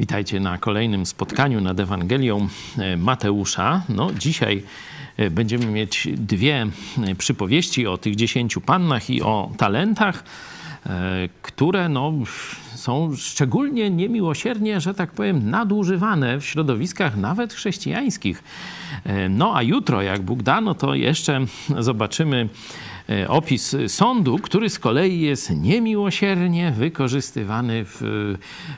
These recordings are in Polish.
Witajcie na kolejnym spotkaniu nad Ewangelią e, Mateusza. No, dzisiaj e, będziemy mieć dwie e, przypowieści o tych dziesięciu pannach i o talentach, które no, są szczególnie niemiłosiernie, że tak powiem, nadużywane w środowiskach nawet chrześcijańskich. No a jutro, jak Bóg da, no to jeszcze zobaczymy opis sądu, który z kolei jest niemiłosiernie wykorzystywany w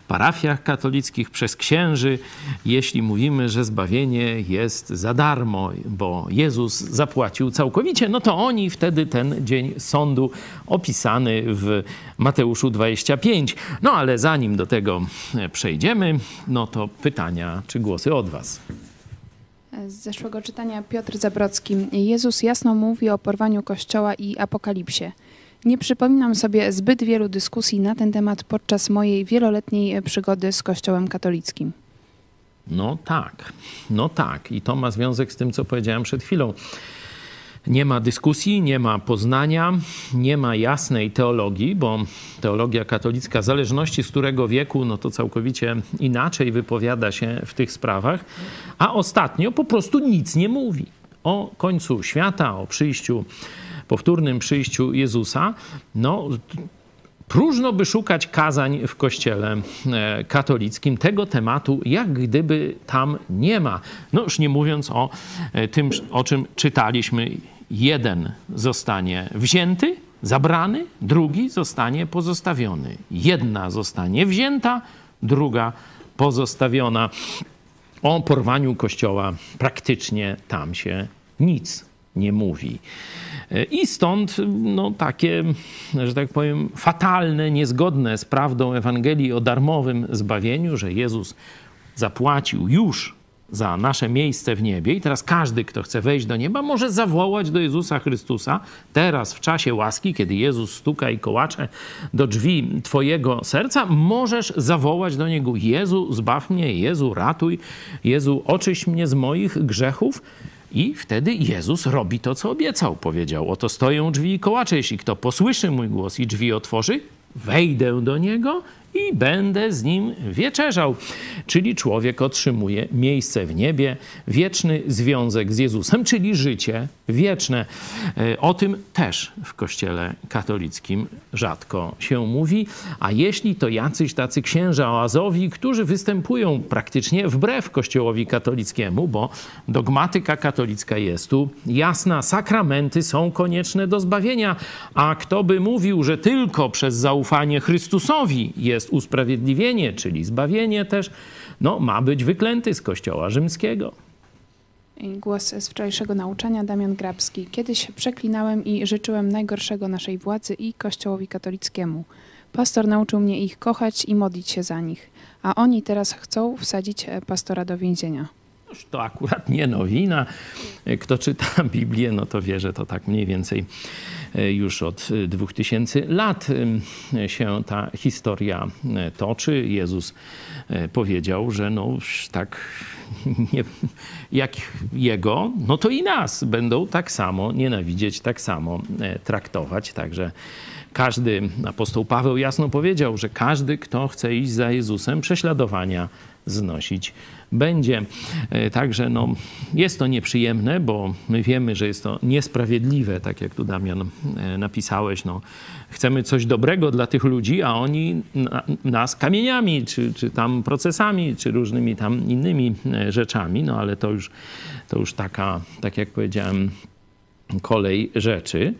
parafiach katolickich przez księży, jeśli mówimy, że zbawienie jest za darmo, bo Jezus zapłacił całkowicie, no to oni wtedy ten dzień sądu opisany w Mateuszu 25. No ale zanim do tego przejdziemy, no to pytania czy głosy od Was. Z zeszłego czytania Piotr Zabrocki. Jezus jasno mówi o porwaniu Kościoła i apokalipsie. Nie przypominam sobie zbyt wielu dyskusji na ten temat podczas mojej wieloletniej przygody z Kościołem katolickim. No tak, no tak. I to ma związek z tym, co powiedziałem przed chwilą. Nie ma dyskusji, nie ma poznania, nie ma jasnej teologii, bo teologia katolicka, zależności z którego wieku, no to całkowicie inaczej wypowiada się w tych sprawach, a ostatnio po prostu nic nie mówi o końcu świata, o przyjściu, powtórnym przyjściu Jezusa. No, próżno by szukać kazań w kościele e, katolickim tego tematu, jak gdyby tam nie ma. No już nie mówiąc o e, tym, o czym czytaliśmy. Jeden zostanie wzięty, zabrany, drugi zostanie pozostawiony. Jedna zostanie wzięta, druga pozostawiona. O porwaniu kościoła praktycznie tam się nic nie mówi. I stąd no, takie, że tak powiem, fatalne, niezgodne z prawdą Ewangelii o darmowym zbawieniu, że Jezus zapłacił już za nasze miejsce w niebie. I teraz każdy, kto chce wejść do nieba, może zawołać do Jezusa Chrystusa teraz w czasie łaski, kiedy Jezus stuka i kołacze do drzwi twojego serca, możesz zawołać do Niego Jezu, zbaw mnie, Jezu, ratuj, Jezu, oczyś mnie z moich grzechów i wtedy Jezus robi to, co obiecał. Powiedział: Oto stoją drzwi i kołacze. Jeśli kto posłyszy mój głos i drzwi otworzy, wejdę do niego i będę z nim wieczerzał. Czyli człowiek otrzymuje miejsce w niebie, wieczny związek z Jezusem, czyli życie wieczne. E, o tym też w Kościele katolickim rzadko się mówi, a jeśli to jacyś tacy księża oazowi, którzy występują praktycznie wbrew Kościołowi katolickiemu, bo dogmatyka katolicka jest tu jasna, sakramenty są konieczne do zbawienia, a kto by mówił, że tylko przez zaufanie Chrystusowi jest jest usprawiedliwienie, czyli zbawienie też, no, ma być wyklęty z Kościoła rzymskiego. Głos z wczorajszego nauczania, Damian Grabski. Kiedyś przeklinałem i życzyłem najgorszego naszej władzy i Kościołowi katolickiemu. Pastor nauczył mnie ich kochać i modlić się za nich, a oni teraz chcą wsadzić pastora do więzienia. To akurat nie nowina. Kto czyta Biblię, no to wie, że to tak mniej więcej E, już od 2000 lat się ta historia e, toczy. Jezus e, powiedział, że no tak nie, jak Jego, no to i nas będą tak samo nienawidzieć, tak samo traktować. Także każdy, apostoł Paweł jasno powiedział, że każdy, kto chce iść za Jezusem, prześladowania znosić będzie. E, także no, jest to nieprzyjemne, bo my wiemy, że jest to niesprawiedliwe, tak jak tu Damian e, napisałeś. No, chcemy coś dobrego dla tych ludzi, a oni nas kamieniami, czy, czy tam procesami, czy różnymi tam innymi e, rzeczami. No ale to już, to już taka, tak jak powiedziałem, kolej rzeczy.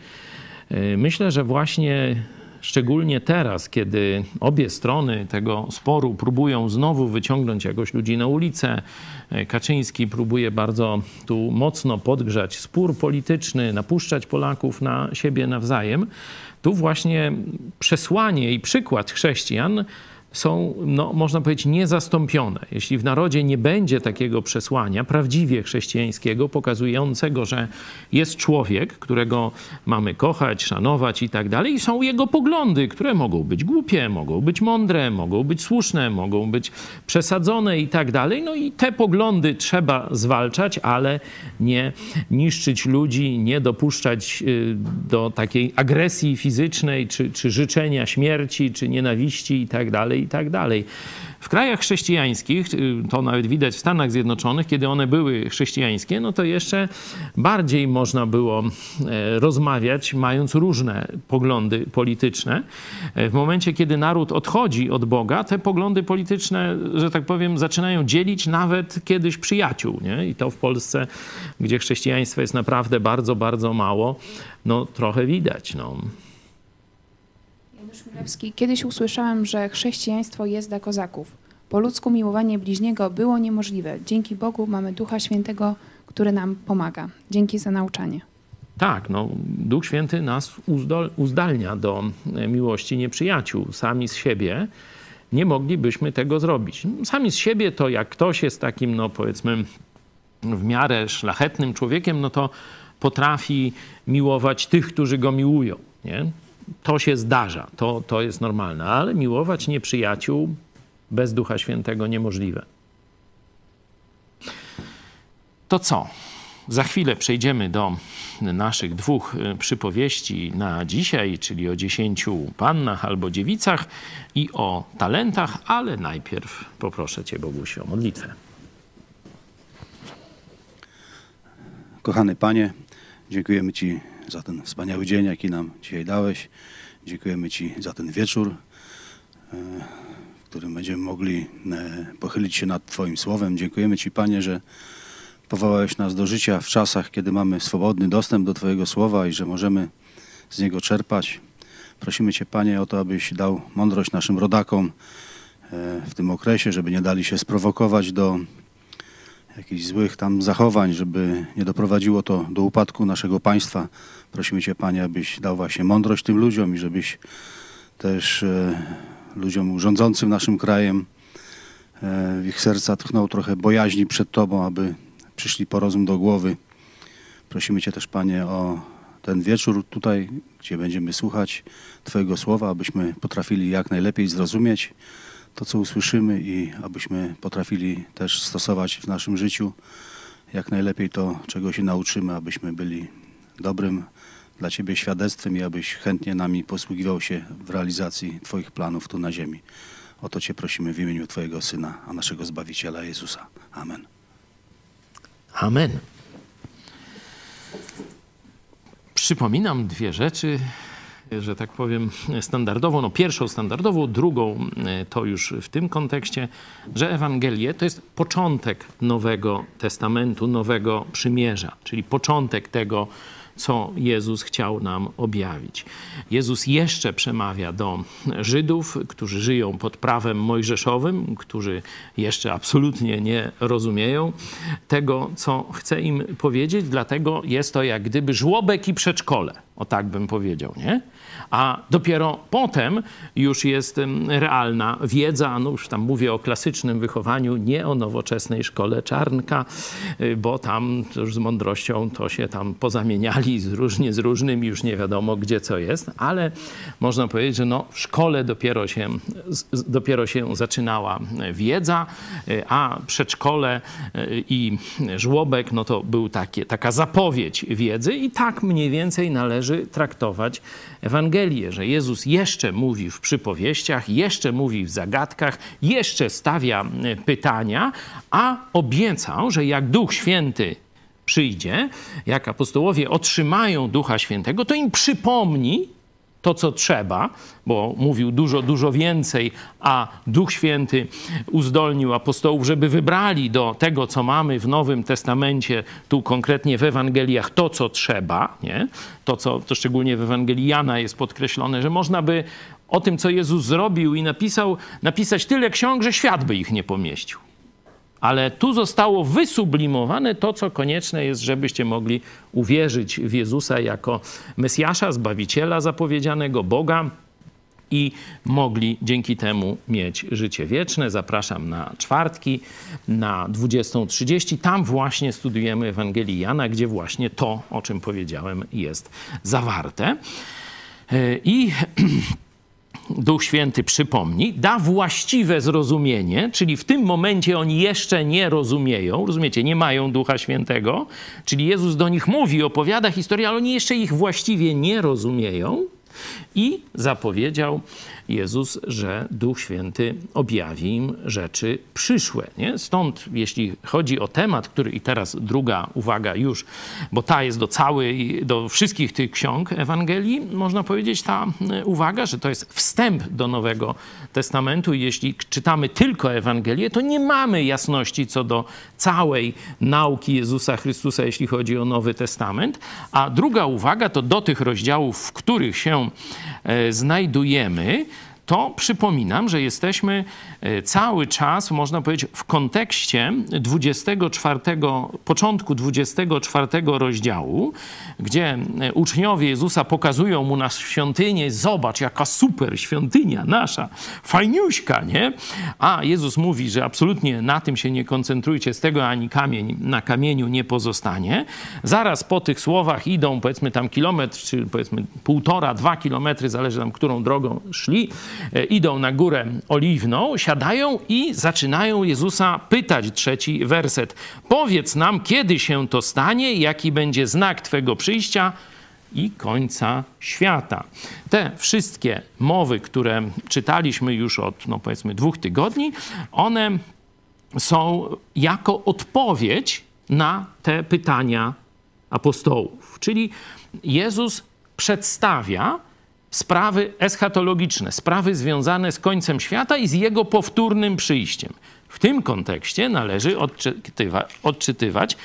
Myślę, że właśnie szczególnie teraz, kiedy obie strony tego sporu próbują znowu wyciągnąć jakoś ludzi na ulicę, Kaczyński próbuje bardzo tu mocno podgrzać spór polityczny, napuszczać Polaków na siebie nawzajem, tu właśnie przesłanie i przykład chrześcijan są, no, można powiedzieć, niezastąpione. Jeśli w narodzie nie będzie takiego przesłania prawdziwie chrześcijańskiego, pokazującego, że jest człowiek, którego mamy kochać, szanować i tak dalej, i są jego poglądy, które mogą być głupie, mogą być mądre, mogą być słuszne, mogą być przesadzone i tak dalej. No i te poglądy trzeba zwalczać, ale nie niszczyć ludzi, nie dopuszczać y, do takiej agresji fizycznej, czy, czy życzenia śmierci, czy nienawiści i tak dalej i tak dalej. W krajach chrześcijańskich, y, to nawet widać w Stanach Zjednoczonych, kiedy one były chrześcijańskie, no to jeszcze bardziej można było e, rozmawiać, mając różne poglądy polityczne. E, w momencie, kiedy naród odchodzi od Boga, te poglądy polityczne, że tak powiem, zaczynają dzielić nawet kiedyś przyjaciół. Nie? I to w Polsce, gdzie chrześcijaństwa jest naprawdę bardzo, bardzo mało, no trochę widać. No. Kiedyś usłyszałem, że chrześcijaństwo jest dla kozaków. Po ludzku miłowanie bliźniego było niemożliwe. Dzięki Bogu mamy Ducha Świętego, który nam pomaga. Dzięki za nauczanie. Tak, no, Duch Święty nas uzdol, uzdalnia do e, miłości nieprzyjaciół. Sami z siebie nie moglibyśmy tego zrobić. Sami z siebie to jak ktoś jest takim, no powiedzmy, w miarę szlachetnym człowiekiem, no to potrafi miłować tych, którzy go miłują. Nie? To się zdarza, to, to jest normalne, ale miłować nieprzyjaciół bez Ducha Świętego niemożliwe. To co? Za chwilę przejdziemy do naszych dwóch y, przypowieści na dzisiaj, czyli o dziesięciu pannach albo dziewicach i o talentach, ale najpierw poproszę Cię, Bogusiu, o modlitwę. Kochany Panie, dziękujemy Ci za ten wspaniały dzień, jaki nam dzisiaj dałeś. Dziękujemy Ci za ten wieczór, e, w którym będziemy mogli e, pochylić się nad Twoim słowem. Dziękujemy Ci, Panie, że powołałeś nas do życia w czasach, kiedy mamy swobodny dostęp do Twojego słowa i że możemy z niego czerpać. Prosimy Cię, Panie, o to, abyś dał mądrość naszym rodakom e, w tym okresie, żeby nie dali się sprowokować do jakichś złych tam zachowań, żeby nie doprowadziło to do upadku naszego państwa. Prosimy Cię, Panie, abyś dał właśnie mądrość tym ludziom i żebyś też e, ludziom rządzącym naszym krajem e, w ich serca tchnął trochę bojaźni przed Tobą, aby przyszli po rozum do głowy. Prosimy Cię też, Panie, o ten wieczór tutaj, gdzie będziemy słuchać Twojego słowa, abyśmy potrafili jak najlepiej zrozumieć to, co usłyszymy i abyśmy potrafili też stosować w naszym życiu jak najlepiej to, czego się nauczymy, abyśmy byli dobrym dla Ciebie świadectwem i abyś chętnie nami posługiwał się w realizacji Twoich planów tu na ziemi. O to Cię prosimy w imieniu Twojego Syna, a naszego Zbawiciela Jezusa. Amen. Amen. Przypominam dwie rzeczy, że tak powiem, standardową. No pierwszą standardową, drugą e, to już w tym kontekście, że Ewangelie to jest początek Nowego Testamentu, Nowego Przymierza, czyli początek tego, co Jezus chciał nam objawić. Jezus jeszcze przemawia do Żydów, którzy żyją pod prawem mojżeszowym, którzy jeszcze absolutnie nie rozumieją tego, co chce im powiedzieć, dlatego jest to jak gdyby żłobek i przedszkole. O tak bym powiedział, nie? a dopiero potem już jest realna wiedza, no już tam mówię o klasycznym wychowaniu, nie o nowoczesnej szkole czarnka, y, bo tam już z mądrością to się tam pozamieniali z różnie z różnym, już nie wiadomo gdzie co jest, ale można powiedzieć, że no w szkole dopiero się, dopiero się zaczynała wiedza, a przedszkole y, i żłobek, no to był takie, taka zapowiedź wiedzy i tak mniej więcej należy traktować Ewangelię, że Jezus jeszcze mówi w przypowieściach, jeszcze mówi w zagadkach, jeszcze stawia e, pytania, a obiecał, że jak Duch Święty przyjdzie, jak apostołowie otrzymają Ducha Świętego, to im przypomni to, co trzeba, bo mówił dużo, dużo więcej, a Duch Święty uzdolnił apostołów, żeby wybrali do tego, co mamy w Nowym Testamencie, tu konkretnie w Ewangeliach, to, co trzeba, nie? To, co to szczególnie w Ewangelii Jana jest podkreślone, że można by o tym, co Jezus zrobił i napisał, napisać tyle ksiąg, że świat by ich nie pomieścił. Ale tu zostało wysublimowane to, co konieczne jest, żebyście mogli uwierzyć w Jezusa jako Mesjasza, Zbawiciela zapowiedzianego Boga i mogli dzięki temu mieć życie wieczne. Zapraszam na czwartki, na 20.30. Tam właśnie studiujemy Ewangelii Jana, gdzie właśnie to, o czym powiedziałem, jest zawarte. I Duch Święty przypomni, da właściwe zrozumienie, czyli w tym momencie oni jeszcze nie rozumieją, rozumiecie, nie mają Ducha Świętego, czyli Jezus do nich mówi, opowiada historię, ale oni jeszcze ich właściwie nie rozumieją. I zapowiedział Jezus, że Duch Święty objawi im rzeczy przyszłe. Nie? Stąd, jeśli chodzi o temat, który i teraz druga uwaga już, bo ta jest do całej, do wszystkich tych ksiąg Ewangelii, można powiedzieć ta e, uwaga, że to jest wstęp do Nowego Testamentu. I jeśli czytamy tylko Ewangelię, to nie mamy jasności co do całej nauki Jezusa Chrystusa, jeśli chodzi o Nowy Testament. A druga uwaga to do tych rozdziałów, w których się znajdujemy, to przypominam, że jesteśmy e, cały czas, można powiedzieć, w kontekście 24, początku 24 rozdziału, gdzie e, uczniowie Jezusa pokazują mu na świątynię, zobacz, jaka super świątynia nasza, fajniuśka, nie? A Jezus mówi, że absolutnie na tym się nie koncentrujcie, z tego ani kamień na kamieniu nie pozostanie. Zaraz po tych słowach idą, powiedzmy tam kilometr, czy powiedzmy półtora, dwa kilometry, zależy tam, którą drogą szli, idą na górę oliwną, siadają i zaczynają Jezusa pytać. Trzeci werset. Powiedz nam, kiedy się to stanie, jaki będzie znak Twego przyjścia i końca świata. Te wszystkie mowy, które czytaliśmy już od, no powiedzmy, dwóch tygodni, one są jako odpowiedź na te pytania apostołów. Czyli Jezus przedstawia sprawy eschatologiczne, sprawy związane z końcem świata i z jego powtórnym przyjściem. W tym kontekście należy odczytywa, odczytywać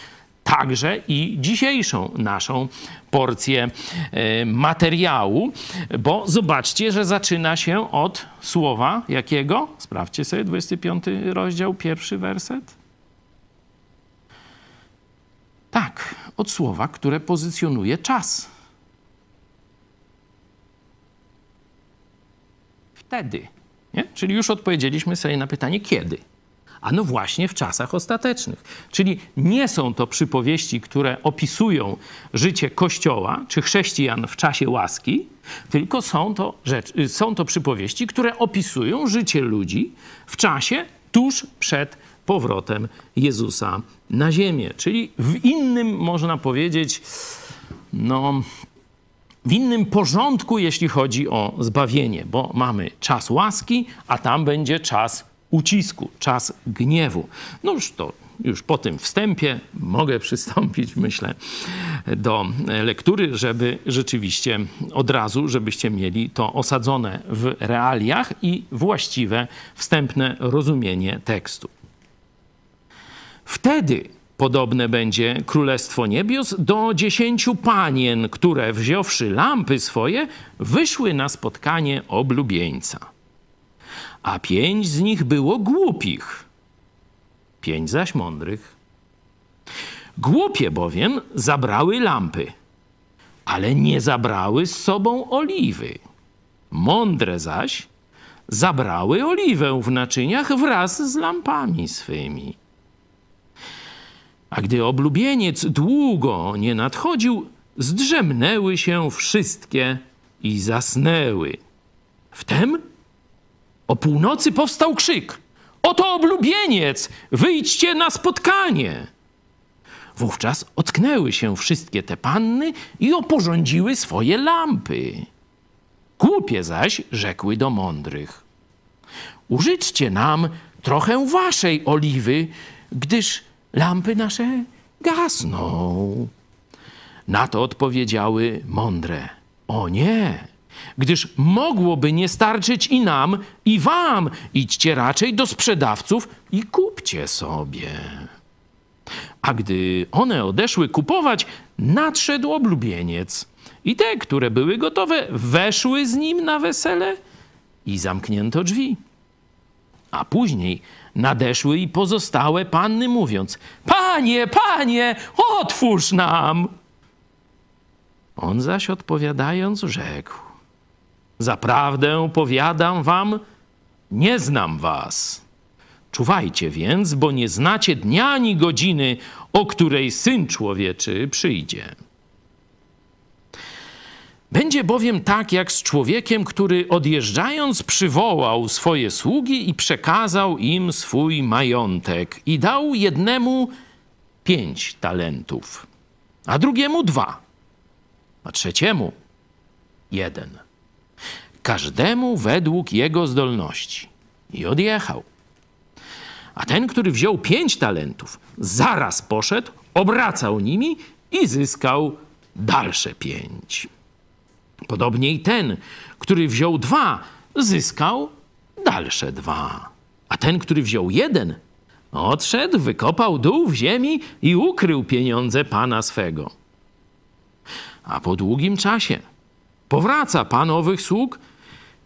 także i dzisiejszą naszą porcję e, materiału, bo zobaczcie, że zaczyna się od słowa jakiego? Sprawdźcie sobie 25 rozdział, pierwszy werset. Tak, od słowa, które pozycjonuje czas. Wtedy. Nie? Czyli już odpowiedzieliśmy sobie na pytanie kiedy. A no właśnie w czasach ostatecznych. Czyli nie są to przypowieści, które opisują życie Kościoła czy chrześcijan w czasie łaski, tylko są to, rzecz, są to przypowieści, które opisują życie ludzi w czasie tuż przed powrotem Jezusa na ziemię. Czyli w innym, można powiedzieć, no, w innym porządku, jeśli chodzi o zbawienie, bo mamy czas łaski, a tam będzie czas ucisku, czas gniewu. No już to już po tym wstępie mogę przystąpić, myślę, do lektury, żeby rzeczywiście od razu, żebyście mieli to osadzone w realiach i właściwe wstępne rozumienie tekstu. Wtedy Podobne będzie Królestwo Niebios do dziesięciu panien, które wziąwszy lampy swoje, wyszły na spotkanie oblubieńca. A pięć z nich było głupich, pięć zaś mądrych. Głupie bowiem zabrały lampy, ale nie zabrały z sobą oliwy. Mądre zaś zabrały oliwę w naczyniach wraz z lampami swymi. A gdy oblubieniec długo nie nadchodził, zdrzemnęły się wszystkie i zasnęły. Wtem o północy powstał krzyk: Oto oblubieniec! Wyjdźcie na spotkanie! Wówczas ocknęły się wszystkie te panny i oporządziły swoje lampy. Głupie zaś rzekły do mądrych: Użyczcie nam trochę waszej oliwy, gdyż lampy nasze gasną. Na to odpowiedziały mądre: O nie, gdyż mogłoby nie starczyć i nam, i wam. Idźcie raczej do sprzedawców i kupcie sobie. A gdy one odeszły kupować, nadszedł oblubieniec. I te, które były gotowe, weszły z nim na wesele i zamknięto drzwi. A później nadeszły i pozostałe panny, mówiąc: Panie, panie, otwórz nam! On zaś odpowiadając, rzekł: Zaprawdę powiadam wam, nie znam was. Czuwajcie więc, bo nie znacie dnia ani godziny, o której syn człowieczy przyjdzie. Będzie bowiem tak jak z człowiekiem, który odjeżdżając przywołał swoje sługi i przekazał im swój majątek i dał jednemu pięć talentów, a drugiemu dwa, a trzeciemu jeden. każdemu według jego zdolności. I odjechał. A ten, który wziął pięć talentów, zaraz poszedł, obracał nimi i zyskał dalsze pięć. Podobnie i ten, który wziął dwa, zyskał dalsze dwa. A ten, który wziął jeden, odszedł, wykopał dół w ziemi i ukrył pieniądze pana swego. A po długim czasie powraca pan owych sług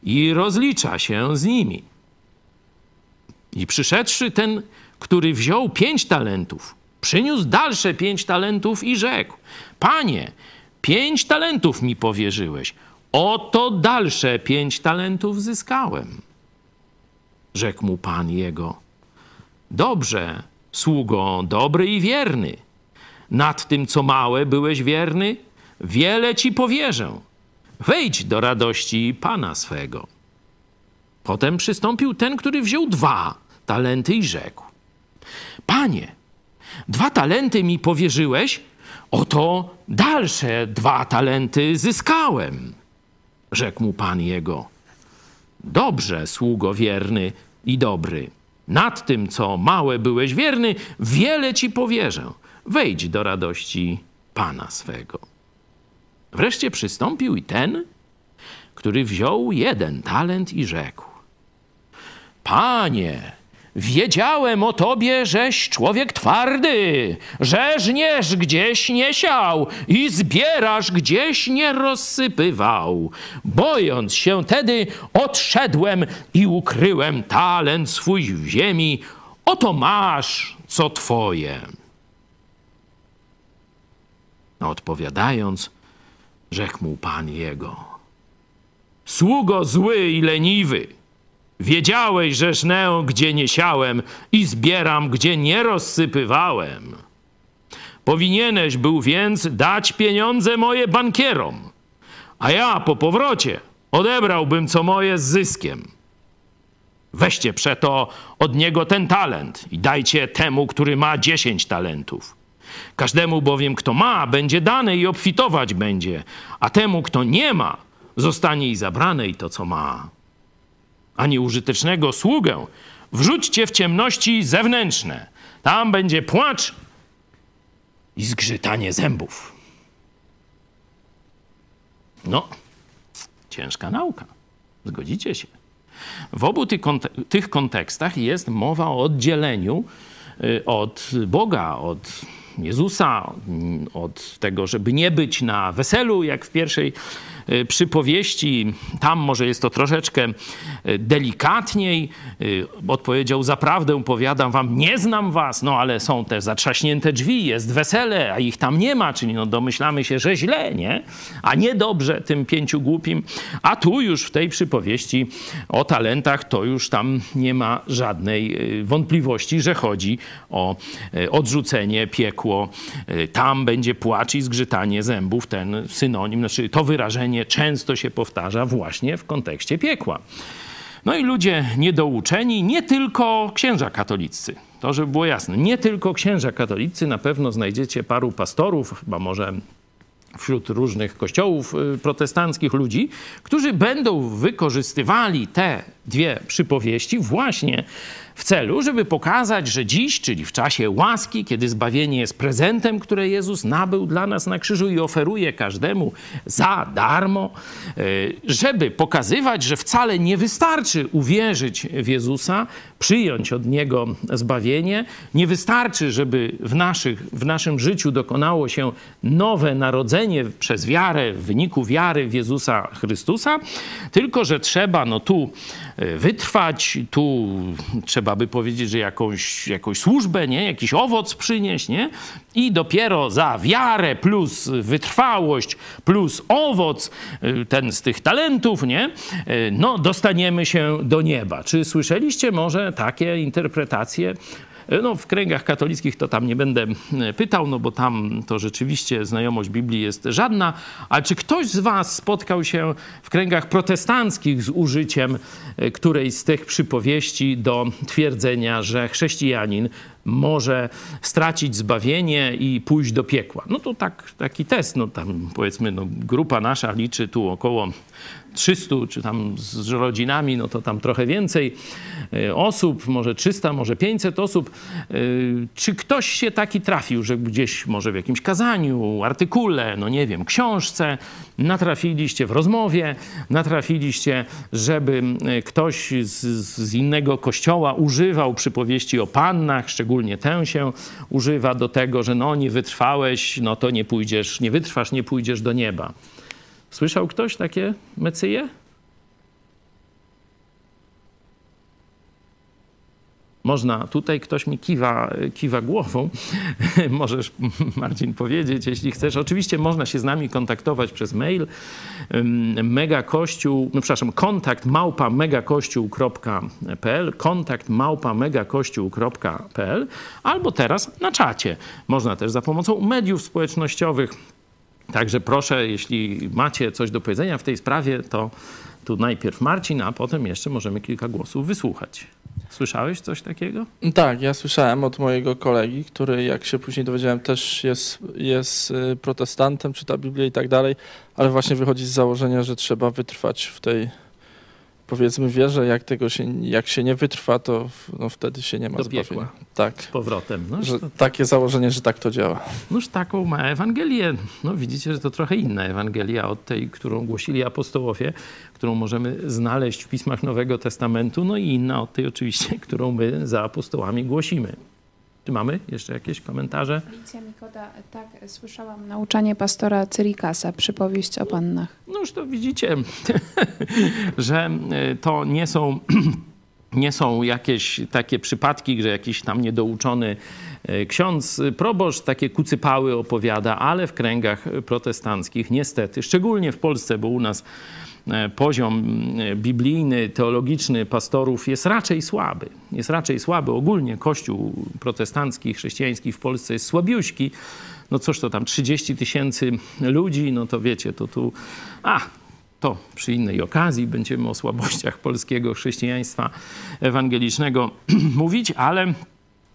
i rozlicza się z nimi. I przyszedłszy ten, który wziął pięć talentów, przyniósł dalsze pięć talentów i rzekł: Panie, pięć talentów mi powierzyłeś, oto dalsze pięć talentów zyskałem. Rzekł mu pan jego: Dobrze, sługo, dobry i wierny. Nad tym, co małe byłeś wierny, wiele ci powierzę. Wejdź do radości pana swego. Potem przystąpił ten, który wziął dwa talenty i rzekł: Panie, dwa talenty mi powierzyłeś, oto dalsze dwa talenty zyskałem. Rzekł mu pan jego: Dobrze, sługo wierny i dobry. Nad tym, co małe byłeś wierny, wiele ci powierzę. Wejdź do radości pana swego. Wreszcie przystąpił i ten, który wziął jeden talent i rzekł: Panie, wiedziałem o tobie, żeś człowiek twardy, że żniesz gdzieś nie siał i zbierasz gdzieś nie rozsypywał. Bojąc się tedy, odszedłem i ukryłem talent swój w ziemi. Oto masz, co twoje. Odpowiadając, rzekł mu pan jego: Sługo zły i leniwy Wiedziałeś, że żnę, gdzie nie siałem i zbieram, gdzie nie rozsypywałem. Powinieneś był więc dać pieniądze moje bankierom, a ja po powrocie odebrałbym co moje z zyskiem. Weźcie przeto od niego ten talent i dajcie temu, który ma dziesięć talentów. Każdemu bowiem, kto ma, będzie dane i obfitować będzie, a temu, kto nie ma, zostanie i zabrane i to, co ma ani użytecznego sługę, wrzućcie w ciemności zewnętrzne. Tam będzie płacz i zgrzytanie zębów. No, ciężka nauka. Zgodzicie się. W obu tych, tych kontekstach jest mowa o oddzieleniu y, od Boga, od Jezusa, od tego, żeby nie być na weselu, jak w pierwszej przypowieści, tam może jest to troszeczkę y, delikatniej. Y, odpowiedział, zaprawdę powiadam wam, nie znam was, no ale są te zatrzaśnięte drzwi, jest wesele, a ich tam nie ma, czyli no domyślamy się, że źle, nie? A nie dobrze tym pięciu głupim. A tu już w tej przypowieści o talentach to już tam nie ma żadnej wątpliwości, że chodzi o odrzucenie, piekło. Tam będzie płacz i zgrzytanie zębów, ten synonim, znaczy to wyrażenie często się powtarza właśnie w kontekście piekła. No i ludzie niedouczeni, nie tylko księża katolicy. To, żeby było jasne, nie tylko księża katolicy, na pewno znajdziecie paru pastorów, chyba może wśród różnych kościołów y, protestanckich ludzi, którzy będą wykorzystywali te dwie przypowieści właśnie w celu, żeby pokazać, że dziś, czyli w czasie łaski, kiedy zbawienie jest prezentem, które Jezus nabył dla nas na krzyżu i oferuje każdemu za darmo, e, żeby pokazywać, że wcale nie wystarczy uwierzyć w Jezusa, przyjąć od Niego zbawienie, nie wystarczy, żeby w, naszych, w naszym życiu dokonało się nowe narodzenie przez wiarę, w wyniku wiary w Jezusa Chrystusa, tylko że trzeba no tu wytrwać, tu trzeba by powiedzieć, że jakąś, jakąś służbę, nie? jakiś owoc przynieść, nie? I dopiero za wiarę plus wytrwałość plus owoc, y, ten z tych talentów, nie? Y, no, dostaniemy się do nieba. Czy słyszeliście może takie interpretacje no, w kręgach katolickich to tam nie będę e, pytał, no bo tam to rzeczywiście znajomość Biblii jest żadna. Ale czy ktoś z Was spotkał się w kręgach protestanckich z użyciem e, którejś z tych przypowieści do twierdzenia, że chrześcijanin może stracić zbawienie i pójść do piekła. No to tak, taki test, no tam powiedzmy, no, grupa nasza liczy tu około 300, czy tam z rodzinami, no to tam trochę więcej e, osób, może 300, może 500 osób. E, czy ktoś się taki trafił, że gdzieś może w jakimś kazaniu, artykule, no nie wiem, książce, natrafiliście w rozmowie, natrafiliście, żeby e, ktoś z, z innego kościoła używał przypowieści o pannach, szczególnie tę się używa do tego, że no nie wytrwałeś, no to nie pójdziesz, nie wytrwasz, nie pójdziesz do nieba. Słyszał ktoś takie mecyje? Można, tutaj ktoś mi kiwa, kiwa głową. Możesz, Marcin, powiedzieć, jeśli chcesz. Oczywiście można się z nami kontaktować przez mail megakościół, no przepraszam, kontakt małpa megakościół.pl, kontakt małpa megakościół.pl albo teraz na czacie. Można też za pomocą mediów społecznościowych Także proszę, jeśli macie coś do powiedzenia w tej sprawie, to tu najpierw Marcin, a potem jeszcze możemy kilka głosów wysłuchać. Słyszałeś coś takiego? Tak, ja słyszałem od mojego kolegi, który jak się później dowiedziałem też jest, jest y, protestantem, czyta Biblię i tak dalej, ale właśnie wychodzi z założenia, że trzeba wytrwać w tej powiedzmy wierzę, jak tego się, jak się nie wytrwa, to no, wtedy się nie ma Do zbawienia. Tak. Z powrotem. No, Że to, takie założenie, że tak to działa. noż taką ma Ewangelię. No widzicie, że to trochę inna Ewangelia od tej, którą głosili apostołowie, którą możemy znaleźć w pismach Nowego Testamentu, no i inna od tej oczywiście, którą my za apostołami głosimy. Czy mamy jeszcze jakieś komentarze? Alicja Mikoda, tak, słyszałam nauczanie pastora Cyrikasa, przypowieść o pannach. No już to widzicie, że e, to nie są, nie są jakieś takie przypadki, że jakiś tam niedouczony e, ksiądz, e, proboszcz takie kucypały opowiada, ale w kręgach protestanckich niestety, szczególnie w Polsce, bo u nas poziom biblijny, teologiczny pastorów jest raczej słaby. Jest raczej słaby. Ogólnie kościół protestancki, chrześcijański w Polsce jest słabiuśki. No cóż to tam, 30 tysięcy ludzi, no to wiecie, to tu... A, to przy innej okazji będziemy o słabościach polskiego chrześcijaństwa ewangelicznego mówić, ale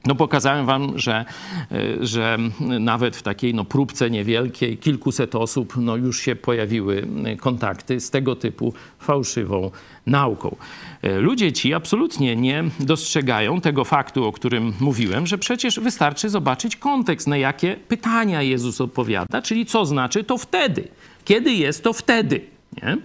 no pokazałem wam, że, y, że nawet w takiej no, próbce niewielkiej kilkuset osób no, już się pojawiły kontakty z tego typu fałszywą nauką. Y, ludzie ci absolutnie nie dostrzegają tego faktu, o którym mówiłem, że przecież wystarczy zobaczyć kontekst, na jakie pytania Jezus odpowiada, czyli co znaczy to wtedy. Kiedy jest to wtedy? Nie?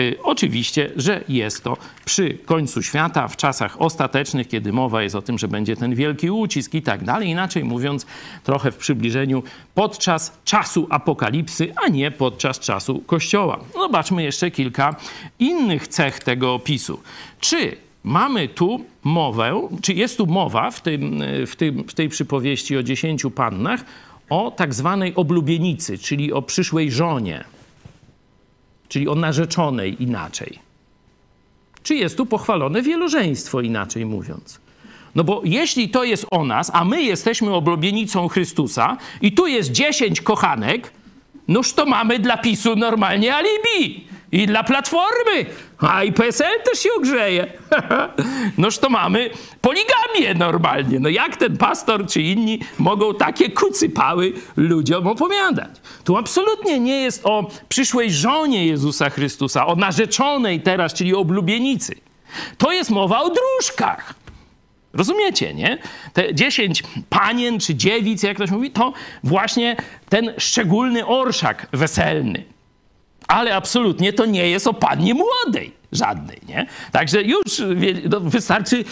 Y, oczywiście, że jest to przy końcu świata, w czasach ostatecznych, kiedy mowa jest o tym, że będzie ten wielki ucisk i tak dalej. Inaczej mówiąc, trochę w przybliżeniu podczas czasu apokalipsy, a nie podczas czasu Kościoła. Zobaczmy jeszcze kilka innych cech tego opisu. Czy mamy tu mowę, czy jest tu mowa w, tym, w, tym, w tej przypowieści o dziesięciu pannach o tak zwanej oblubienicy, czyli o przyszłej żonie czyli o narzeczonej inaczej. Czy jest tu pochwalone wielożeństwo, inaczej mówiąc? No bo jeśli to jest o nas, a my jesteśmy oblubienicą Chrystusa i tu jest dziesięć kochanek, noż to mamy dla PiSu normalnie alibi. I dla Platformy. A i PSL też się ogrzeje. Noż to mamy poligamię normalnie. No jak ten pastor czy inni mogą takie kucypały ludziom opowiadać? Tu absolutnie nie jest o przyszłej żonie Jezusa Chrystusa, o narzeczonej teraz, czyli oblubienicy. To jest mowa o dróżkach. Rozumiecie, nie? Te dziesięć panien czy dziewic, jak ktoś mówi, to właśnie ten szczególny orszak weselny ale absolutnie to nie jest o pannie młodej żadnej, nie? Także już no, wystarczy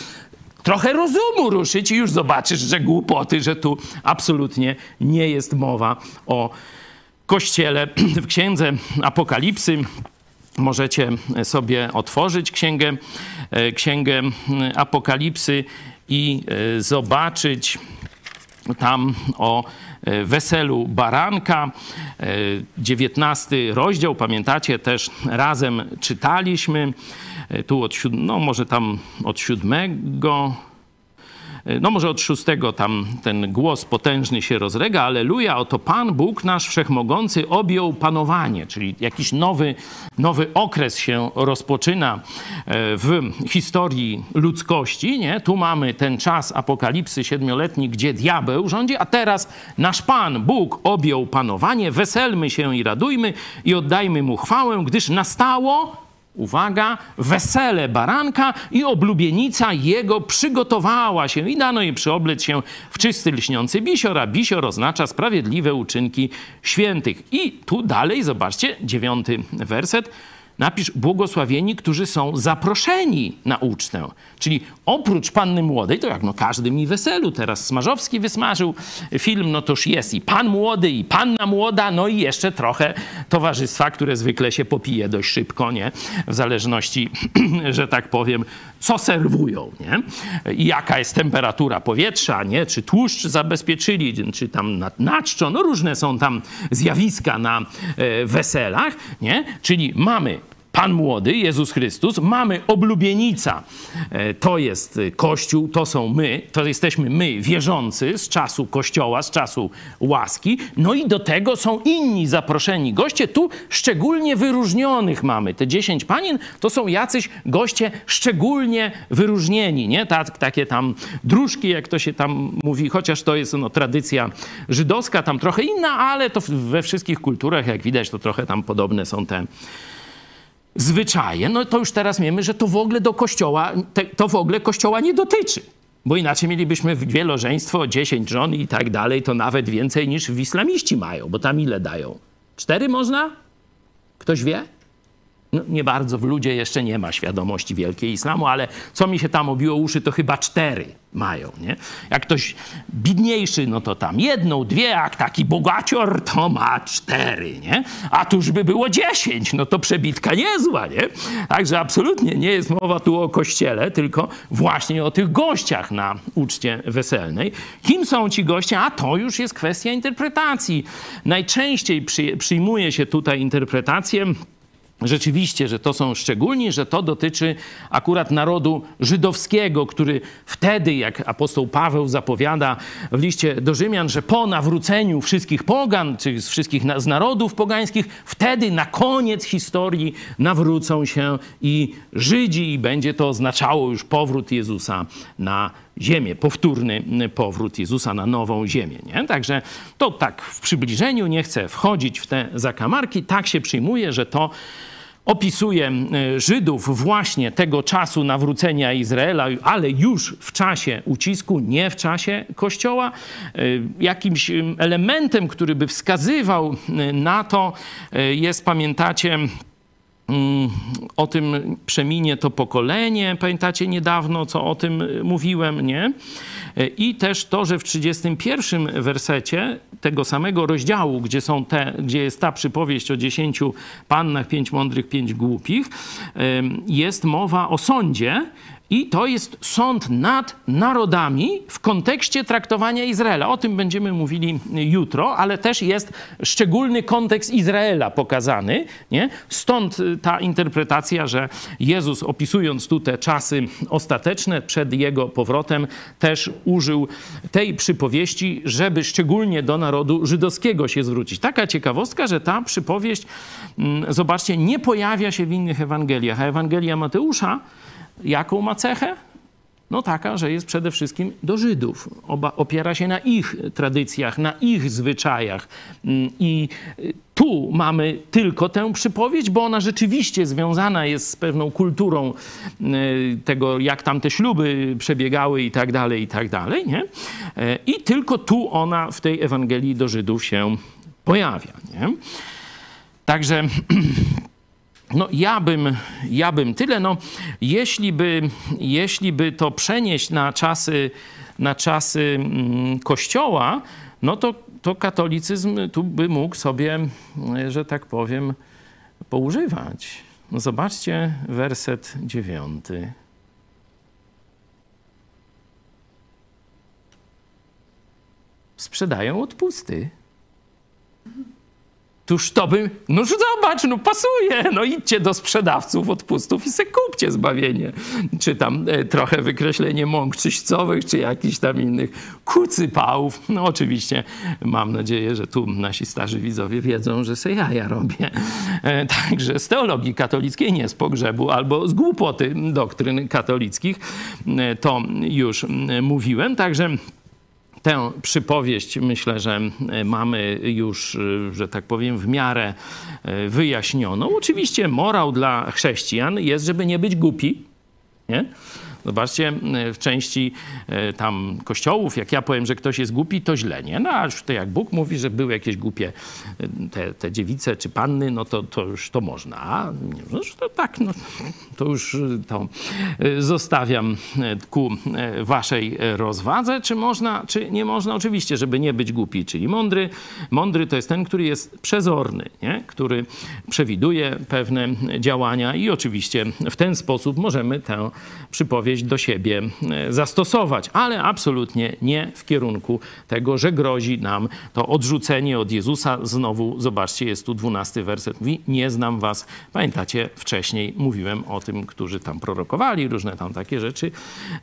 trochę rozumu ruszyć i już zobaczysz, że głupoty, że tu absolutnie nie jest mowa o Kościele. W Księdze Apokalipsy możecie sobie otworzyć księgę, e, księgę Apokalipsy i e, zobaczyć tam o E, weselu baranka. 19 e, rozdział, pamiętacie, też razem czytaliśmy. E, tu od no może tam od siódmego no może od szóstego tam ten głos potężny się rozrega, aleluja, oto Pan Bóg nasz Wszechmogący objął panowanie, czyli jakiś nowy, nowy okres się rozpoczyna e, w historii ludzkości, nie? Tu mamy ten czas apokalipsy siedmioletni, gdzie diabeł rządzi, a teraz nasz Pan Bóg objął panowanie, weselmy się i radujmy i oddajmy Mu chwałę, gdyż nastało uwaga, wesele baranka i oblubienica jego przygotowała się i dano jej przyoblec się w czysty lśniący bisior, a bisior oznacza sprawiedliwe uczynki świętych. I tu dalej, zobaczcie, dziewiąty werset, napisz błogosławieni, którzy są zaproszeni na ucztę. Czyli oprócz panny młodej, to jak no każdy mi weselu, teraz Smarzowski wysmażył film, no toż jest i pan młody, i panna młoda, no i jeszcze trochę towarzystwa, które zwykle się popije dość szybko, nie? W zależności, że tak powiem, co serwują, nie? I jaka jest temperatura powietrza, nie? Czy tłuszcz zabezpieczyli, czy tam naczczo, no różne są tam zjawiska na e, weselach, nie? Czyli mamy Pan młody, Jezus Chrystus, mamy oblubienica. E, to jest Kościół, to są my, to jesteśmy my, wierzący z czasu Kościoła, z czasu łaski. No i do tego są inni zaproszeni goście, tu szczególnie wyróżnionych mamy. Te dziesięć panien to są jacyś goście szczególnie wyróżnieni, nie? Tak, takie tam dróżki, jak to się tam mówi, chociaż to jest no, tradycja żydowska, tam trochę inna, ale to we wszystkich kulturach, jak widać, to trochę tam podobne są te zwyczaje, no to już teraz wiemy, że to w ogóle do kościoła, to w ogóle kościoła nie dotyczy. Bo inaczej mielibyśmy wielożeństwo, dziesięć żon i tak dalej, to nawet więcej niż w islamiści mają, bo tam ile dają? Cztery można? Ktoś wie? No, nie bardzo w ludzie jeszcze nie ma świadomości wielkiej islamu, ale co mi się tam obiło uszy, to chyba cztery mają, nie? Jak ktoś bidniejszy, no to tam jedną, dwie, jak taki bogacior, to ma cztery, nie? A tuż by było dziesięć, no to przebitka niezła, nie? Także absolutnie nie jest mowa tu o kościele, tylko właśnie o tych gościach na uczcie weselnej. Kim są ci goście? A to już jest kwestia interpretacji. Najczęściej przy, przyjmuje się tutaj interpretację rzeczywiście, że to są szczególni, że to dotyczy akurat narodu żydowskiego, który wtedy, jak apostoł Paweł zapowiada w liście do Rzymian, że po nawróceniu wszystkich pogan, czy z wszystkich z narodów pogańskich, wtedy na koniec historii nawrócą się i Żydzi i będzie to oznaczało już powrót Jezusa na ziemię, powtórny powrót Jezusa na nową ziemię. Nie? Także to tak w przybliżeniu, nie chcę wchodzić w te zakamarki, tak się przyjmuje, że to opisuje e, Żydów właśnie tego czasu nawrócenia Izraela, ale już w czasie ucisku, nie w czasie Kościoła. E, jakimś elementem, który by wskazywał e, na to jest, pamiętacie, o tym przeminie to pokolenie. Pamiętacie niedawno, co o tym mówiłem, nie? I też to, że w 31 wersecie tego samego rozdziału, gdzie, są te, gdzie jest ta przypowieść o dziesięciu pannach, pięć mądrych, pięć głupich, jest mowa o sądzie, i to jest sąd nad narodami w kontekście traktowania Izraela. O tym będziemy mówili jutro, ale też jest szczególny kontekst Izraela pokazany. Nie? Stąd y, ta interpretacja, że Jezus opisując tu te czasy ostateczne przed jego powrotem, też użył tej przypowieści, żeby szczególnie do narodu żydowskiego się zwrócić. Taka ciekawostka, że ta przypowieść, mm, zobaczcie, nie pojawia się w innych Ewangeliach, a Ewangelia Mateusza Jaką ma cechę? No taka, że jest przede wszystkim do Żydów. Oba, opiera się na ich tradycjach, na ich zwyczajach. Mm, I y, tu mamy tylko tę przypowieść, bo ona rzeczywiście związana jest z pewną kulturą y, tego, jak tam te śluby przebiegały i tak dalej, i tak dalej. Nie? E, I tylko tu ona w tej Ewangelii do Żydów się pojawia. Nie? Także No ja bym, ja bym tyle. No, jeśli, by, jeśli by to przenieść na czasy, na czasy mm, Kościoła, no to, to katolicyzm tu by mógł sobie, że tak powiem, poużywać. No zobaczcie werset dziewiąty. Sprzedają odpusty Tuż to by, no zobacz, no pasuje, no idźcie do sprzedawców odpustów i se kupcie zbawienie. Czy tam e, trochę wykreślenie mąk czyścowych, czy jakichś tam innych kucypałów. No oczywiście mam nadzieję, że tu nasi starzy widzowie wiedzą, że se ja robię. E, także z teologii katolickiej, nie z pogrzebu, albo z głupoty doktryn katolickich, e, to już mówiłem. Także Tę przypowieść myślę, że e, mamy już, e, że tak powiem, w miarę e, wyjaśnioną. Oczywiście morał dla chrześcijan jest, żeby nie być głupi. Nie? Zobaczcie, w części tam kościołów, jak ja powiem, że ktoś jest głupi, to źle, nie? No a już to jak Bóg mówi, że były jakieś głupie te, te dziewice czy panny, no to, to już to można. A no, to tak, no, to już to zostawiam ku waszej rozwadze, czy można, czy nie można. Oczywiście, żeby nie być głupi, czyli mądry. Mądry to jest ten, który jest przezorny, nie? który przewiduje pewne działania i oczywiście w ten sposób możemy tę przypowieść do siebie zastosować, ale absolutnie nie w kierunku tego, że grozi nam to odrzucenie od Jezusa. Znowu, zobaczcie, jest tu dwunasty werset. Mówi, nie znam was. Pamiętacie, wcześniej mówiłem o tym, którzy tam prorokowali, różne tam takie rzeczy.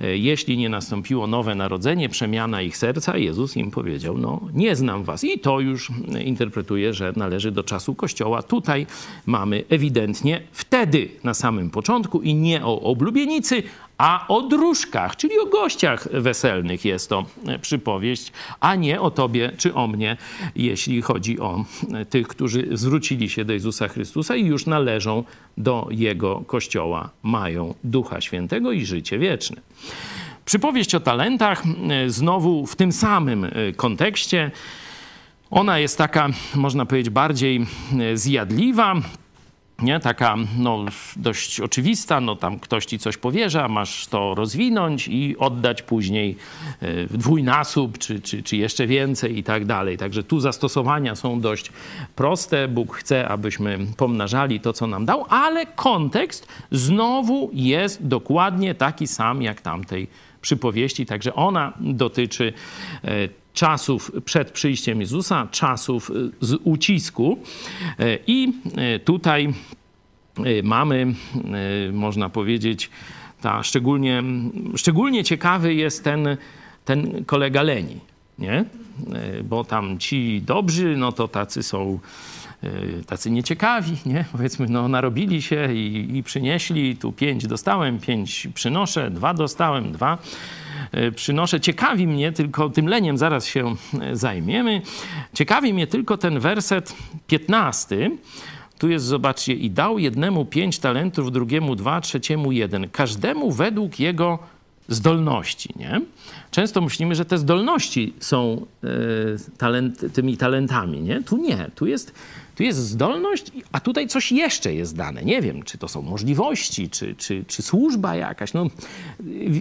E, jeśli nie nastąpiło nowe narodzenie, przemiana ich serca, Jezus im powiedział, no nie znam was. I to już interpretuje, że należy do czasu Kościoła. Tutaj mamy ewidentnie wtedy na samym początku i nie o oblubienicy, a o dróżkach, czyli o gościach weselnych jest to przypowieść, a nie o tobie czy o mnie, jeśli chodzi o tych, którzy zwrócili się do Jezusa Chrystusa i już należą do Jego Kościoła, mają Ducha Świętego i życie wieczne. Przypowieść o talentach, znowu w tym samym kontekście, ona jest taka, można powiedzieć, bardziej zjadliwa nie? taka no, dość oczywista, no tam ktoś ci coś powierza, masz to rozwinąć i oddać później e, w dwójnasób, czy, czy, czy jeszcze więcej i tak dalej. Także tu zastosowania są dość proste. Bóg chce, abyśmy pomnażali to, co nam dał, ale kontekst znowu jest dokładnie taki sam jak tamtej przypowieści, także ona dotyczy e, czasów przed przyjściem Jezusa, czasów y, z ucisku. Y, I y, tutaj mamy, można powiedzieć, ta szczególnie, szczególnie ciekawy jest ten, ten kolega Leni, nie? Bo tam ci dobrzy, no to tacy są tacy nieciekawi, nie? Powiedzmy, no narobili się i, i przynieśli, tu pięć dostałem, pięć przynoszę, dwa dostałem, dwa E, przynoszę. Ciekawi mnie tylko, tym leniem zaraz się e, zajmiemy, ciekawi mnie tylko ten werset 15. Tu jest, zobaczcie, i dał jednemu pięć talentów, drugiemu dwa, trzeciemu jeden. Każdemu według jego zdolności, nie? Często myślimy, że te zdolności są e, talent, tymi talentami, nie? Tu nie. Tu jest tu jest zdolność, a tutaj coś jeszcze jest dane. Nie wiem, czy to są możliwości, czy, czy, czy służba jakaś. No,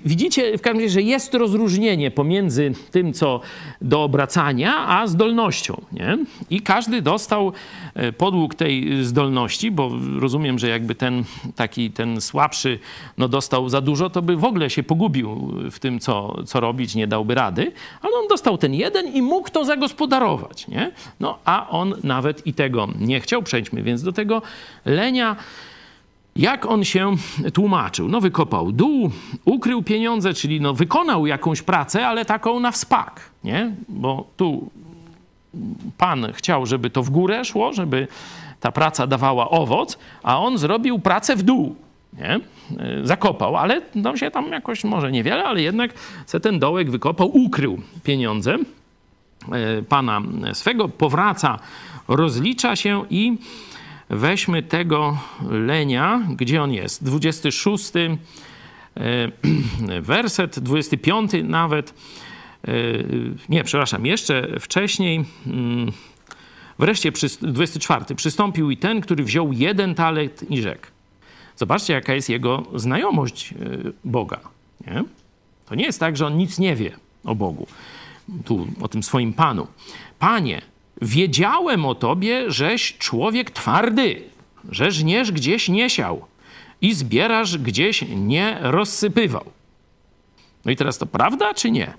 widzicie w każdym razie, że jest rozróżnienie pomiędzy tym, co do obracania, a zdolnością. Nie? I każdy dostał e, podług tej zdolności, bo rozumiem, że jakby ten taki, ten słabszy no, dostał za dużo, to by w ogóle się pogubił w tym, co, co robić, nie dałby rady. Ale on dostał ten jeden i mógł to zagospodarować. Nie? No, a on nawet i tego nie chciał. Przejdźmy więc do tego lenia. Jak on się tłumaczył? No wykopał dół, ukrył pieniądze, czyli no wykonał jakąś pracę, ale taką na wspak, nie? Bo tu Pan chciał, żeby to w górę szło, żeby ta praca dawała owoc, a on zrobił pracę w dół, nie? Zakopał, ale no się tam jakoś, może niewiele, ale jednak se ten dołek wykopał, ukrył pieniądze e, Pana swego, powraca rozlicza się i weźmy tego lenia, gdzie on jest? 26 e, werset, 25 nawet. E, nie, przepraszam, jeszcze wcześniej. Mm, wreszcie 24. Przystąpił i ten, który wziął jeden talent i rzekł. Zobaczcie, jaka jest jego znajomość e, Boga. Nie? To nie jest tak, że on nic nie wie o Bogu, tu o tym swoim Panu. Panie, Wiedziałem o tobie, żeś człowiek twardy, że żniesz gdzieś nie siał i zbierasz gdzieś nie rozsypywał. No i teraz to prawda czy nie?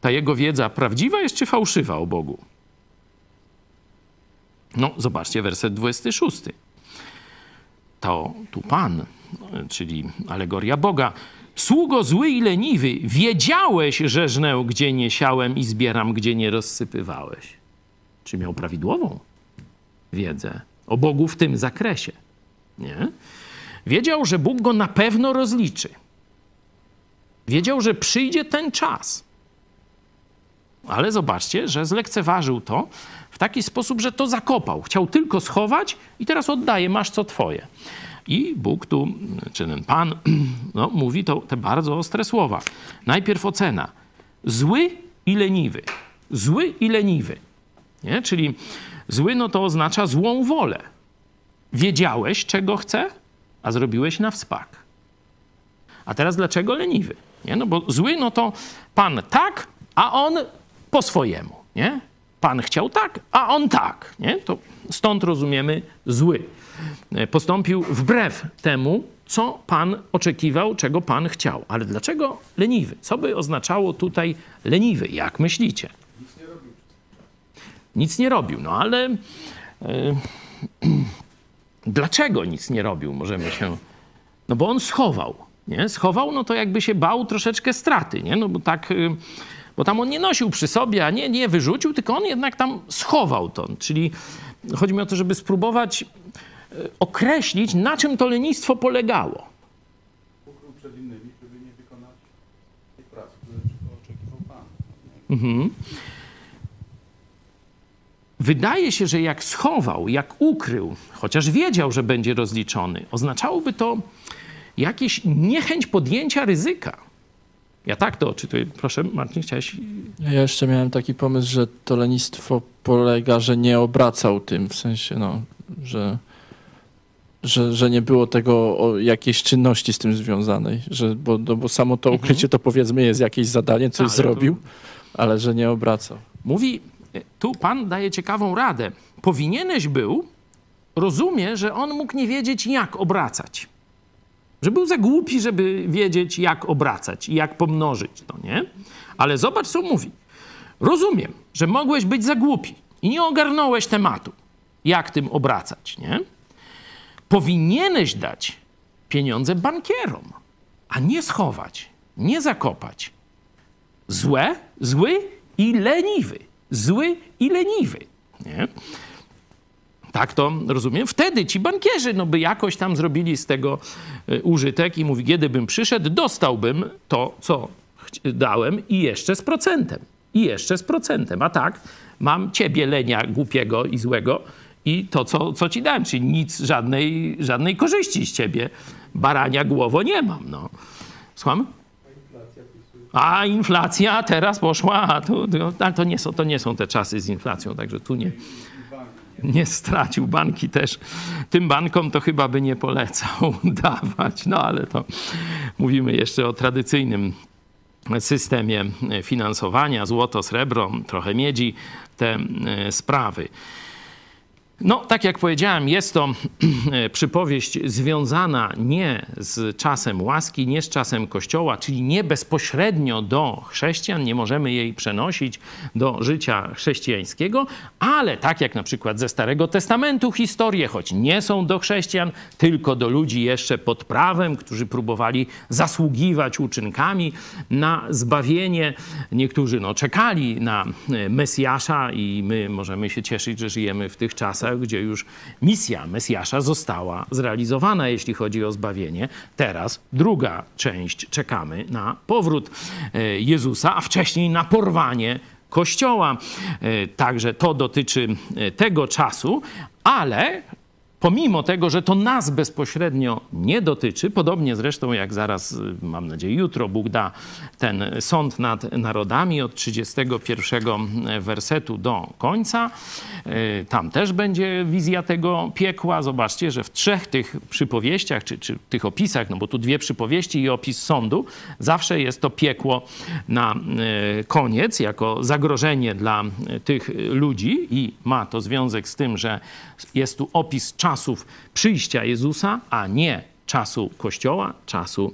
Ta jego wiedza prawdziwa jest czy fałszywa o Bogu? No, zobaczcie werset 26. To tu Pan, czyli alegoria Boga. Sługo zły i leniwy, wiedziałeś, że żnę, gdzie nie siałem i zbieram, gdzie nie rozsypywałeś. Czy miał prawidłową wiedzę o Bogu w tym zakresie? Nie? Wiedział, że Bóg go na pewno rozliczy. Wiedział, że przyjdzie ten czas. Ale zobaczcie, że zlekceważył to taki sposób, że to zakopał. Chciał tylko schować i teraz oddaje, masz co twoje. I Bóg tu, czy ten Pan, no, mówi to, te bardzo ostre słowa. Najpierw ocena. Zły i leniwy. Zły i leniwy. Nie? Czyli zły no to oznacza złą wolę. Wiedziałeś, czego chce, a zrobiłeś na wspak. A teraz dlaczego leniwy? Nie? No bo zły no to Pan tak, a on po swojemu. Nie? Pan chciał tak, a on tak. Nie? To stąd rozumiemy zły. Postąpił wbrew temu, co Pan oczekiwał, czego Pan chciał. Ale dlaczego leniwy? Co by oznaczało tutaj leniwy? Jak myślicie? Nic nie robił. Nic nie robił, no ale yy, dlaczego nic nie robił? Możemy się. No bo on schował. Nie? Schował, no to jakby się bał troszeczkę straty, nie? No bo tak. Yy, bo tam on nie nosił przy sobie, a nie, nie wyrzucił, tylko on jednak tam schował to. Czyli chodzi mi o to, żeby spróbować e, określić, na czym to lenistwo polegało. Ukrył przed innymi, żeby nie wykonać tej pracy, której oczekiwał Pan. Mhm. Wydaje się, że jak schował, jak ukrył, chociaż wiedział, że będzie rozliczony, oznaczałoby to jakieś niechęć podjęcia ryzyka. Ja tak to odczytuję. Proszę, Marcin, chciałeś... Ja jeszcze miałem taki pomysł, że to lenistwo polega, że nie obracał tym, w sensie, no, że, że, że nie było tego jakiejś czynności z tym związanej, że, bo, no, bo samo to mhm. ukrycie to powiedzmy jest jakieś zadanie, coś ale zrobił, to... ale że nie obracał. Mówi, tu Pan daje ciekawą radę. Powinieneś był, rozumie, że on mógł nie wiedzieć, jak obracać. Że był za głupi, żeby wiedzieć, jak obracać i jak pomnożyć to, nie? Ale zobacz, co mówi. Rozumiem, że mogłeś być za głupi i nie ogarnąłeś tematu, jak tym obracać, nie? Powinieneś dać pieniądze bankierom, a nie schować, nie zakopać. Złe, zły i leniwy. Zły i leniwy. Nie? Tak to rozumiem. Wtedy ci bankierzy no by jakoś tam zrobili z tego e, użytek i mówi, kiedy bym przyszedł, dostałbym to, co dałem i jeszcze z procentem. I jeszcze z procentem. A tak, mam ciebie lenia głupiego i złego i to, co, co ci dałem, czyli nic, żadnej, żadnej korzyści z ciebie, barania głowo nie mam. No. Słucham? A inflacja teraz poszła, to, to, to, nie są, to nie są te czasy z inflacją, także tu nie, nie stracił. Banki też tym bankom to chyba by nie polecał dawać. No ale to mówimy jeszcze o tradycyjnym systemie finansowania, złoto, srebro, trochę miedzi, te e, sprawy. No, tak jak powiedziałem, jest to przypowieść związana nie z czasem łaski, nie z czasem Kościoła, czyli nie bezpośrednio do chrześcijan, nie możemy jej przenosić do życia chrześcijańskiego, ale tak jak na przykład ze Starego Testamentu historie, choć nie są do chrześcijan, tylko do ludzi jeszcze pod prawem, którzy próbowali zasługiwać uczynkami na zbawienie. Niektórzy no, czekali na Mesjasza i my możemy się cieszyć, że żyjemy w tych czasach, gdzie już misja Mesjasza została zrealizowana, jeśli chodzi o zbawienie. Teraz druga część, czekamy na powrót e, Jezusa, a wcześniej na porwanie Kościoła. E, także to dotyczy e, tego czasu, ale pomimo tego, że to nas bezpośrednio nie dotyczy, podobnie zresztą jak zaraz, y, mam nadzieję, jutro Bóg da ten sąd nad narodami od 31 wersetu do końca. Y, tam też będzie wizja tego piekła. Zobaczcie, że w trzech tych przypowieściach, czy, czy tych opisach, no bo tu dwie przypowieści i opis sądu, zawsze jest to piekło na y, koniec, jako zagrożenie dla tych ludzi i ma to związek z tym, że jest tu opis czasów przyjścia Jezusa, a nie czasu Kościoła, czasu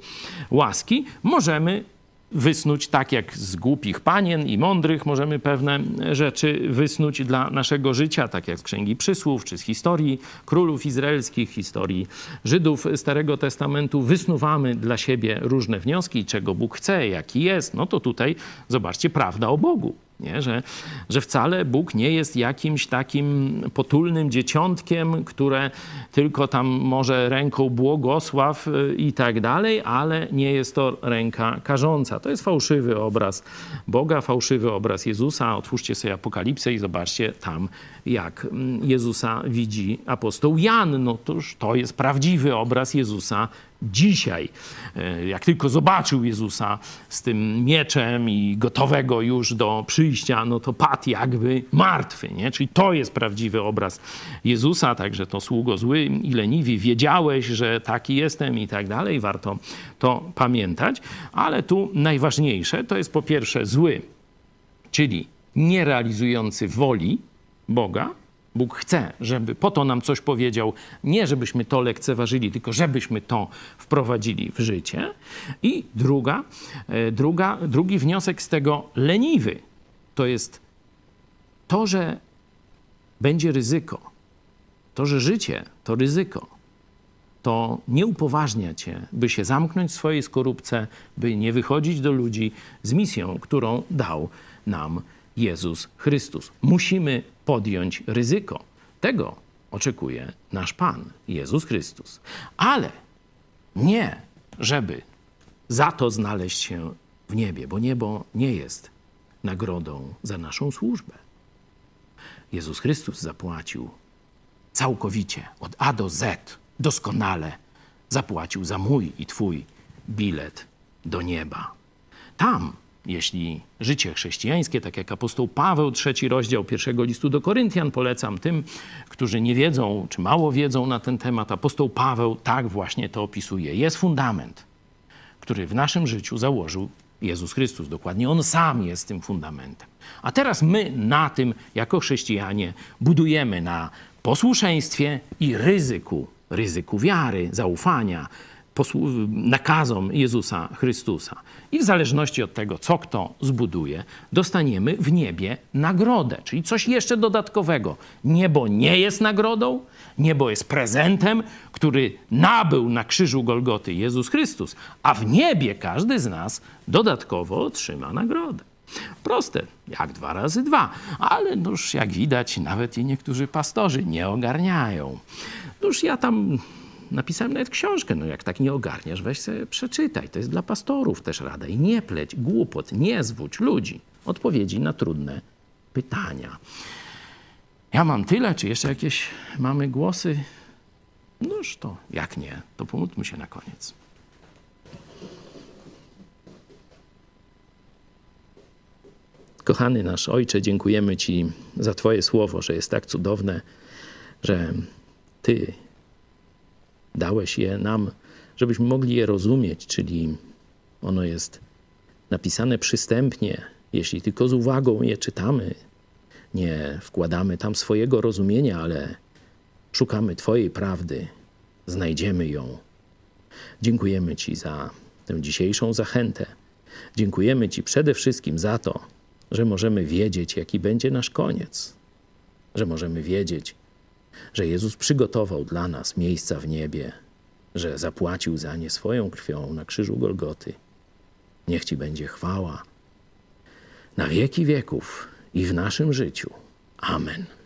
łaski, możemy wysnuć, tak jak z głupich panien i mądrych możemy pewne rzeczy wysnuć dla naszego życia, tak jak z Księgi Przysłów, czy z historii królów izraelskich, historii Żydów Starego Testamentu. Wysnuwamy dla siebie różne wnioski, czego Bóg chce, jaki jest. No to tutaj zobaczcie, prawda o Bogu. Nie? Że, że wcale Bóg nie jest jakimś takim potulnym dzieciątkiem, które tylko tam może ręką błogosław y, i tak dalej, ale nie jest to ręka karząca. To jest fałszywy obraz Boga, fałszywy obraz Jezusa. Otwórzcie sobie Apokalipsę i zobaczcie tam, jak mm, Jezusa widzi apostoł Jan. No toż to jest prawdziwy obraz Jezusa dzisiaj, e, jak tylko zobaczył Jezusa z tym mieczem i gotowego już do przyjścia, no to padł jakby martwy, nie? Czyli to jest prawdziwy obraz Jezusa, także to sługo zły i leniwi, wiedziałeś, że taki jestem i tak dalej, warto to pamiętać, ale tu najważniejsze to jest po pierwsze zły, czyli nierealizujący woli Boga, Bóg chce, żeby po to nam coś powiedział, nie żebyśmy to lekceważyli, tylko żebyśmy to wprowadzili w życie. I druga, e, druga, drugi wniosek z tego leniwy to jest to, że będzie ryzyko. To, że życie to ryzyko, to nie upoważnia cię, by się zamknąć w swojej skorupce, by nie wychodzić do ludzi z misją, którą dał nam Jezus Chrystus. Musimy podjąć ryzyko. Tego oczekuje nasz Pan, Jezus Chrystus. Ale nie, żeby za to znaleźć się w niebie, bo niebo nie jest nagrodą za naszą służbę. Jezus Chrystus zapłacił całkowicie, od A do Z, doskonale zapłacił za mój i Twój bilet do nieba. Tam jeśli życie chrześcijańskie, tak jak apostoł Paweł, trzeci rozdział pierwszego listu do Koryntian, polecam tym, którzy nie wiedzą, czy mało wiedzą na ten temat, apostoł Paweł tak właśnie to opisuje. Jest fundament, który w naszym życiu założył Jezus Chrystus. Dokładnie On sam jest tym fundamentem. A teraz my na tym, jako chrześcijanie, budujemy na posłuszeństwie i ryzyku, ryzyku wiary, zaufania, nakazom Jezusa Chrystusa. I w zależności od tego, co kto zbuduje, dostaniemy w niebie nagrodę, czyli coś jeszcze dodatkowego. Niebo nie jest nagrodą, niebo jest prezentem, który nabył na krzyżu Golgoty Jezus Chrystus, a w niebie każdy z nas dodatkowo otrzyma nagrodę. Proste, jak dwa razy dwa, ale już jak widać, nawet i niektórzy pastorzy nie ogarniają. Już ja tam napisałem nawet książkę, no jak tak nie ogarniasz, weź sobie przeczytaj. To jest dla pastorów też rada. I nie pleć głupot, nie zwódź ludzi odpowiedzi na trudne pytania. Ja mam tyle, czy jeszcze jakieś mamy głosy? Noż to jak nie, to pomódlmy się na koniec. Kochany nasz Ojcze, dziękujemy Ci za Twoje słowo, że jest tak cudowne, że Ty Dałeś je nam, żebyśmy mogli je rozumieć, czyli ono jest napisane przystępnie, jeśli tylko z uwagą je czytamy. Nie wkładamy tam swojego rozumienia, ale szukamy Twojej prawdy, znajdziemy ją. Dziękujemy Ci za tę dzisiejszą zachętę. Dziękujemy Ci przede wszystkim za to, że możemy wiedzieć, jaki będzie nasz koniec, że możemy wiedzieć, że Jezus przygotował dla nas miejsca w niebie, że zapłacił za nie swoją krwią na krzyżu Golgoty. Niech Ci będzie chwała na wieki wieków i w naszym życiu. Amen.